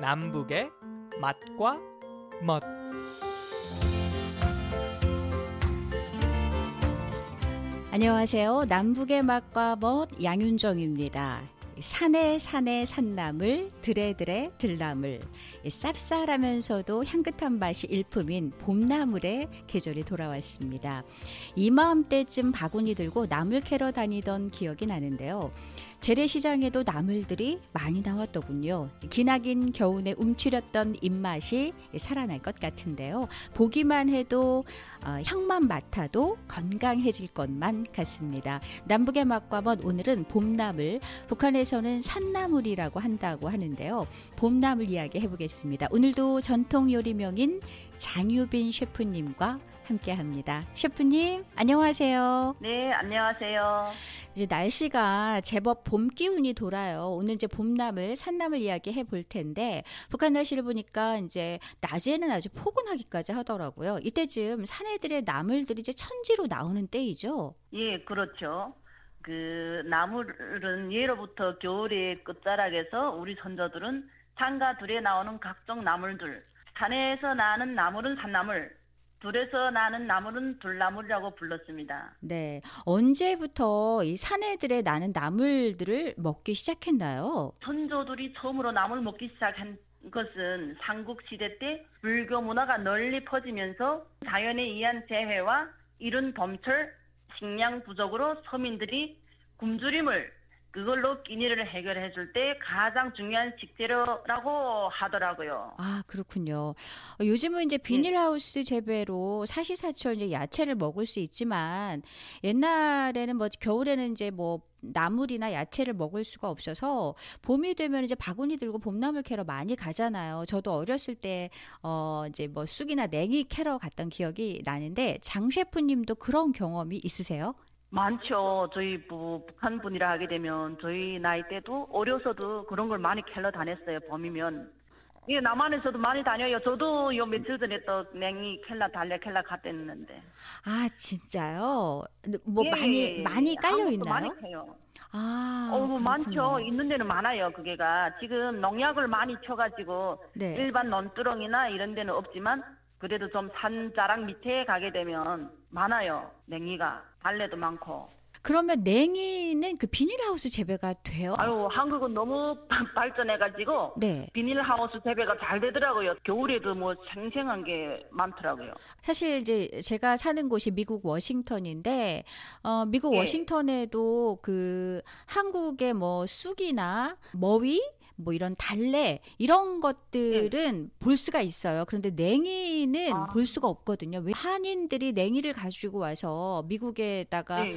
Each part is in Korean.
남북의 맛과 멋 안녕하세요. 남북의 맛과 멋 양윤정입니다. 산에 산에 산나물, 들에 들에 들나물, 쌉쌀하면서도 향긋한 맛이 일품인 봄나물의 계절이 돌아왔습니다. 이마음때쯤 바구니 들고 나물 캐러 다니던 기억이 나는데요. 재래시장에도 나물들이 많이 나왔더군요. 기나긴 겨우내 움츠렸던 입맛이 살아날 것 같은데요. 보기만 해도 어, 향만 맡아도 건강해질 것만 같습니다. 남북의 맛과 멋 오늘은 봄나물, 북한에서는 산나물이라고 한다고 하는데요. 봄나물 이야기 해보겠습니다. 오늘도 전통 요리명인 장유빈 셰프님과 함께 합니다. 셰프님, 안녕하세요. 네, 안녕하세요. 이제 날씨가 제법 봄 기운이 돌아요. 오늘 이제 봄나물, 산나물 이야기 해볼 텐데, 북한 날씨를 보니까 이제 낮에는 아주 포근하기까지 하더라고요. 이때쯤 산애들의 나물들이 이제 천지로 나오는 때이죠. 예, 그렇죠. 그 나물은 예로부터 겨울의 끝자락에서 우리 선조들은 산과 들에 나오는 각종 나물들, 산에서 나는 나물은 산나물, 들에서 나는 나물은 들나물이라고 불렀습니다. 네. 언제부터 이 산애들의 나는 나물들을 먹기 시작했나요? 선조들이 처음으로 나물 먹기 시작한 것은 삼국 시대 때 불교 문화가 널리 퍼지면서 자연에 의한 재해와 이른 봄철 식량 부족으로 서민들이 굶주림을 그걸로 끼니를 해결해 줄 때 가장 중요한 식재료라고 하더라고요. 아, 그렇군요. 어, 요즘은 이제 비닐하우스 재배로 사시사철 이제 야채를 먹을 수 있지만 옛날에는 뭐 겨울에는 이제 뭐 나물이나 야채를 먹을 수가 없어서 봄이 되면 이제 바구니 들고 봄나물 캐러 많이 가잖아요. 저도 어렸을 때 어 이제 뭐 쑥이나 냉이 캐러 갔던 기억이 나는데 장 셰프님도 그런 경험이 있으세요? 많죠. 저희 부, 북한 분이라 하게 되면 저희 나이 때도 어려서도 그런 걸 많이 캘러 다녔어요. 봄이면. 이게 남한에서도 많이 다녀요. 저도 요 며칠 전에 또 냉이 캘러 달래 캘러 갔댔는데. 아, 진짜요? 뭐 예, 많이 예, 예. 많이 깔려 있나요? 많이 캐요. 아, 어, 뭐 많죠. 있는 데는 많아요. 그게가 지금 농약을 많이 쳐가지고 네. 일반 논두렁이나 이런 데는 없지만 그래도 좀 산자락 밑에 가게 되면 많아요. 냉이가 달래도 많고. 그러면 냉이는 그 비닐하우스 재배가 돼요? 아유 한국은 너무 발전해가지고 네. 비닐하우스 재배가 잘 되더라고요. 겨울에도 뭐 생생한 게 많더라고요. 사실 이제 제가 사는 곳이 미국 워싱턴인데 어 미국 예. 워싱턴에도 그 한국의 뭐 쑥이나 머위 뭐 이런 달래 이런 것들은 볼 수가 있어요. 그런데 냉이는 예. 아. 볼 수가 없거든요. 왜 한인들이 냉이를 가지고 와서 미국에다가 네.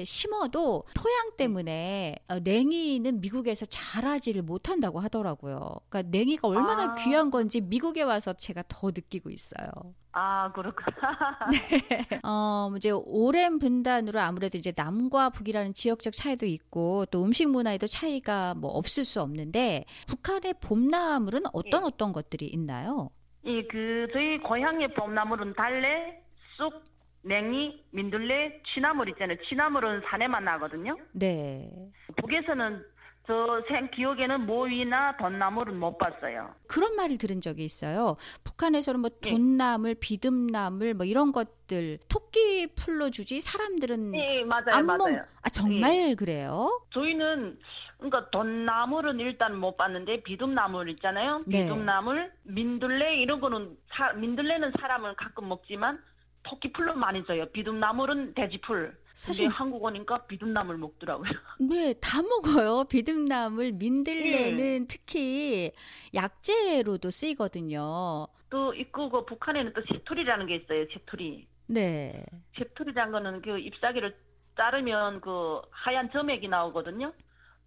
이렇게 심어도 토양 때문에 어, 냉이는 미국에서 자라지를 못한다고 하더라고요. 그러니까 냉이가 얼마나 아. 귀한 건지 미국에 와서 제가 더 느끼고 있어요. 아 그렇구나. 어, 이제 오랜 분단으로 아무래도 이제 남과 북이라는 지역적 차이도 있고 또 음식 문화에도 차이가 뭐 없을 수 없는데 북한의 봄나물은 어떤 예. 어떤 것들이 있나요? 이그 저희 고향의 봄나물은 달래, 쑥, 냉이, 민들레, 취나물 있잖아요. 취나물은 산에만 나거든요. 네. 북에서는 저생 기억에는 모위나 덧나물은 못 봤어요. 그런 말을 들은 적이 있어요. 북한에서는 뭐 예. 돈나물, 비듬나물 뭐 이런 것들 토끼 풀로 주지 사람들은 네, 맞아요, 안 먹. 맞아요. 아 정말 그래요? 저희는 그러니까 돈나물은 일단 못 봤는데 비듬나물 있잖아요. 네. 비듬나물, 민들레 이런 거는 사, 민들레는 사람은 가끔 먹지만 토끼 풀로 많이 줘요. 비듬나물은 돼지풀. 사실- 근데 한국 오니까 비듬나물 먹더라고요. 네, 다 먹어요. 비듬나물, 민들레는 예. 특히 약재로도 쓰이거든요. 또 있고 그 북한에는 또 새투리라는 게 있어요. 새투리. 네. 새투리라는 거는 그 잎사귀를 자르면 그 하얀 점액이 나오거든요.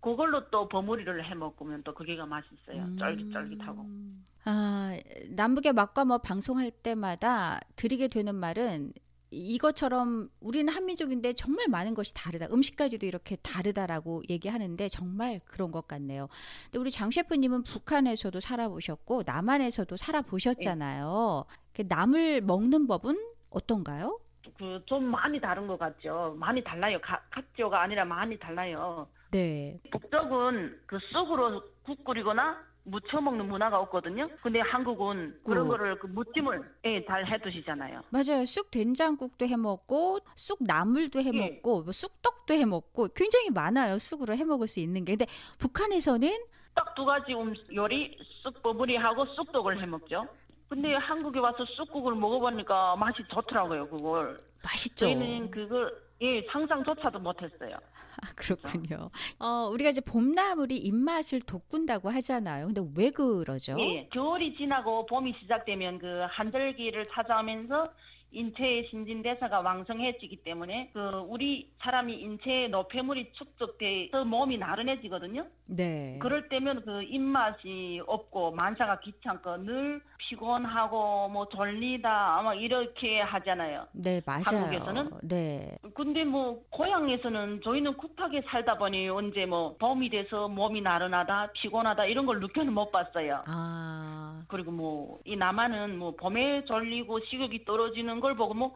그걸로 또 버무리를 해 먹으면 또 그게가 맛있어요. 쫄깃쫄깃하고. 음. 아, 남북의 맛과 뭐 방송할 때마다 드리게 되는 말은 이것처럼 우리는 한민족인데 정말 많은 것이 다르다. 음식까지도 이렇게 다르다라고 얘기하는데 정말 그런 것 같네요. 근데 우리 장 셰프님은 북한에서도 살아보셨고 남한에서도 살아보셨잖아요. 그 나물 먹는 법은 어떤가요? 그 좀 많이 다른 것 같죠. 많이 달라요. 가, 같죠가 아니라 많이 달라요. 네. 북쪽은 그 쑥으로 국 끓이거나 무쳐 먹는 문화가 없거든요. 근데 한국은 그런 국. 거를 그 무침을 예, 잘 해두시잖아요. 맞아요. 쑥 된장국도 해 먹고 쑥 나물도 해 예. 먹고 뭐 쑥떡도 해 먹고 굉장히 많아요. 쑥으로 해 먹을 수 있는 게. 근데 북한에서는 딱 두 가지 음, 요리 쑥 버무리하고 쑥떡을 해 먹죠. 근데 한국에 와서 쑥국을 먹어보니까 맛이 좋더라고요. 그걸 맛있죠. 저희는 그걸 예 상상조차도 못했어요. 아, 그렇군요. 어, 우리가 이제 봄나물이 입맛을 돋군다고 하잖아요. 근데 왜 그러죠? 예, 겨울이 지나고 봄이 시작되면 그 한절기를 찾아오면서 인체의 신진대사가 왕성해지기 때문에 그 우리 사람이 인체의 노폐물이 축적돼서 몸이 나른해지거든요. 네. 그럴 때면 그 입맛이 없고 만사가 귀찮고 늘 피곤하고 뭐 졸리다 아마 이렇게 하잖아요. 네, 맞아요. 한국에서는? 네. 근데 뭐 고향에서는 저희는 굽하게 살다 보니 언제 뭐 봄이 돼서 몸이 나른하다 피곤하다 이런 걸 느껴는 못 봤어요. 아, 그리고 뭐 이 남한은 뭐 봄에 졸리고 식욕이 떨어지는 걸 보고 뭐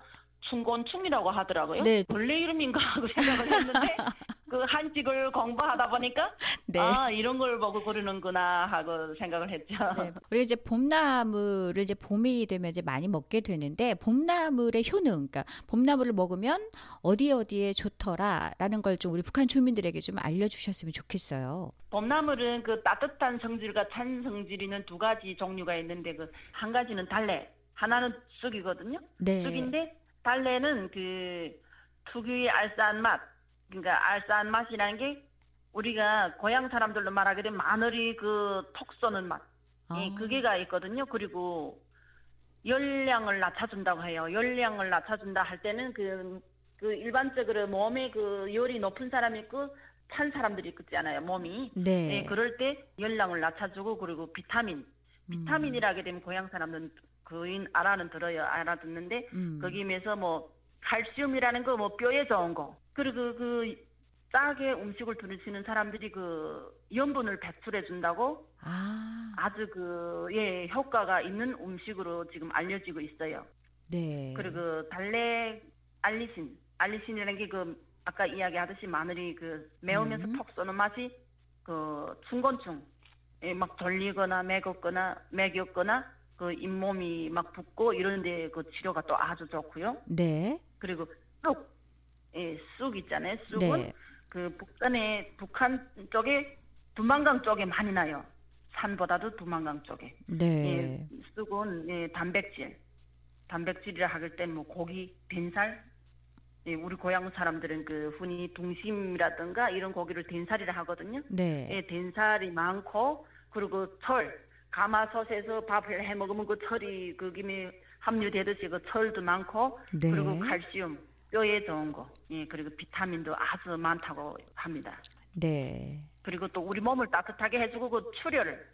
충곤충이라고 하더라고요. 네. 벌레 이름인가 하고 생각을 했는데 그 한식을 공부하다 보니까 네. 아 이런 걸 보고 그러는구나 하고 생각을 했죠. 네. 우리 이제 봄나물을 이제 봄이 되면 이제 많이 먹게 되는데 봄나물의 효능, 그러니까 봄나물을 먹으면 어디 어디에 좋더라라는 걸 좀 우리 북한 주민들에게 좀 알려주셨으면 좋겠어요. 봄나물은 그 따뜻한 성질과 찬 성질이는 두 가지 종류가 있는데 그 한 가지는 달래, 하나는 쑥이거든요. 네. 쑥인데 달래는 그 특유의 알싸한 맛, 그러니까 알싸한 맛이라는 게 우리가 고향 사람들로 말하게 되면 마늘이 그 톡 쏘는 맛, 예, 아. 그게가 있거든요. 그리고 열량을 낮춰준다고 해요. 열량을 낮춰준다 할 때는 그, 그 일반적으로 몸에 그 열이 높은 사람이 있고 찬 사람들이 있잖아요. 몸이. 네. 예, 그럴 때 열량을 낮춰주고 그리고 비타민, 비타민이라게 되면 고향 사람들은 거의 알아는 들어요. 알아듣는데 음. 거기에서 뭐 칼슘이라는 거 뭐 뼈에 좋은 거 그리고 그 짜게 음식을 드시는 사람들이 그 염분을 배출해 준다고 아, 아주 그예 효과가 있는 음식으로 지금 알려지고 있어요. 네. 그리고 달래 알리신 알리신이라는 게 그 아까 이야기하듯이 마늘이 그 매우면서 음. 톡 쏘는 맛이 그 충곤충 예, 막 졸리거나 매겁거나 매겼거나 그 잇몸이 막 붓고 이런데 그 치료가 또 아주 좋고요. 네. 그리고 쑥, 예, 쑥 있잖아요. 쑥은 네. 그 북한에 북한 쪽에 두만강 쪽에 많이 나요. 산보다도 두만강 쪽에. 네. 예, 쑥은 예, 단백질, 단백질이라 하길 때뭐 고기, 된살. 예, 우리 고향 사람들은 그 흔히 둥심이라든가 이런 고기를 된살이라 하거든요. 네. 예, 된살이 많고 그리고 철, 가마솥에서 밥을 해 먹으면 그 철이 그 김에 함유되듯이 그 철도 많고 네. 그리고 칼슘, 뼈에 좋은 거, 예, 그리고 비타민도 아주 많다고 합니다. 네. 그리고 또 우리 몸을 따뜻하게 해주고 그 출혈,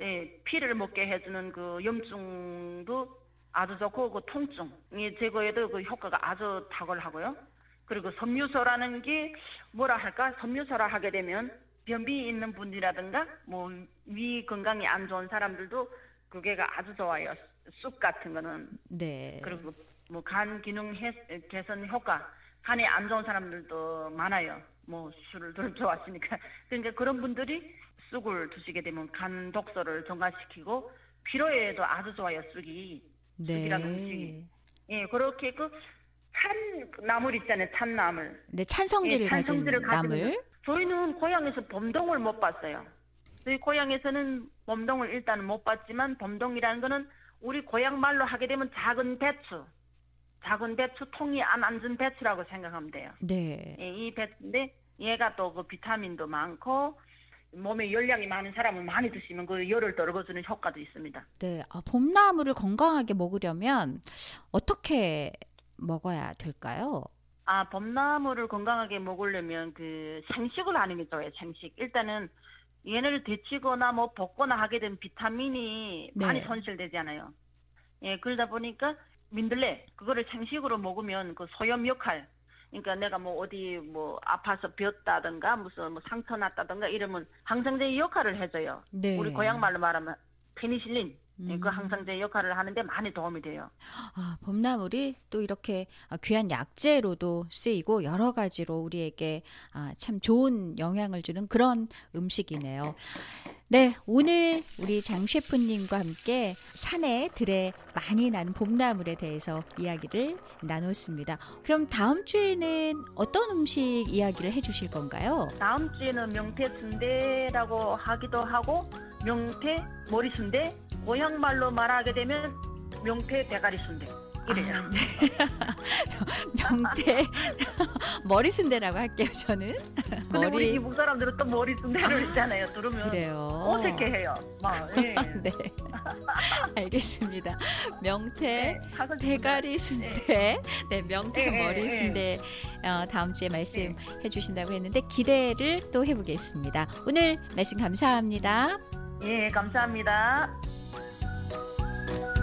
예, 피를 먹게 해주는 그 염증도 아주 좋고 그 통증 이 제거에도 그 효과가 아주 탁월하고요. 그리고 섬유소라는 게 뭐라 할까? 섬유소라 하게 되면 변비 있는 분이라든가 뭐 위 건강이 안 좋은 사람들도 그게가 아주 좋아요. 쑥 같은 거는 네. 그리고 뭐 간 기능 해- 개선 효과 간에 안 좋은 사람들도 많아요. 뭐 술을 들 좋아하시니까 그러니까 그런 분들이 쑥을 드시게 되면 간 독소를 정화시키고 피로에도 아주 좋아요. 쑥이 네. 쑥이라는 음식이. 예 그렇게 그 찬 나물 있잖아요. 찬 나물. 네, 찬성질을 예, 가진 찬성질을 가지는 나물. 저희는 고향에서 범동을 못 봤어요. 저희 고향에서는 범동을 일단은 못 봤지만 범동이라는 거는 우리 고향 말로 하게 되면 작은 배추, 작은 배추 통이 안 앉은 배추라고 생각하면 돼요. 네. 예, 이 배추인데 얘가 또 그 비타민도 많고 몸에 열량이 많은 사람은 많이 드시면 그 열을 떨궈주는 효과도 있습니다. 네. 아, 봄나물을 건강하게 먹으려면 어떻게 먹어야 될까요? 아, 봄나물을 건강하게 먹으려면 그 생식을 하는 게 좋아요. 생식. 일단은 얘네를 데치거나 뭐 볶거나 하게 되면 비타민이 네. 많이 손실되잖아요. 예, 그러다 보니까 민들레 그거를 생식으로 먹으면 그 소염 역할. 그러니까 내가 뭐 어디 뭐 아파서 벼었다든가 무슨 뭐 상처 났다든가 이러면 항생제 역할을 해줘요. 네. 우리 고향 말로 말하면 페니실린 예, 그 항상 제 역할을 하는데 많이 도움이 돼요. 아, 봄나물이 또 이렇게 아, 귀한 약재로도 쓰이고 여러 가지로 우리에게 아, 참 좋은 영향을 주는 그런 음식이네요. 네, 오늘 우리 장 셰프님과 함께 산에 들에 많이 나는 봄나물에 대해서 이야기를 나눴습니다. 그럼 다음 주에는 어떤 음식 이야기를 해주실 건가요? 다음 주에는 명태 순대라고 하기도 하고 명태 머리 순대, 고향 말로 말하게 되면 명태 대가리 순대. 이래요. 아, 네. 명태 머리 순대라고 할게요. 저는 근데 우리 이북 사람들은 또 머리 순대를 있잖아요. 들으면 그래요. 어색해해요. 막 예. 네, 알겠습니다. 명태 네, 대가리 순대, 네 명태 예, 예, 머리 예. 순대 어, 다음 주에 네. 말씀해 주신다고 했는데 기대를 또 해보겠습니다. 오늘 말씀 감사합니다. 예, 감사합니다. Thank you.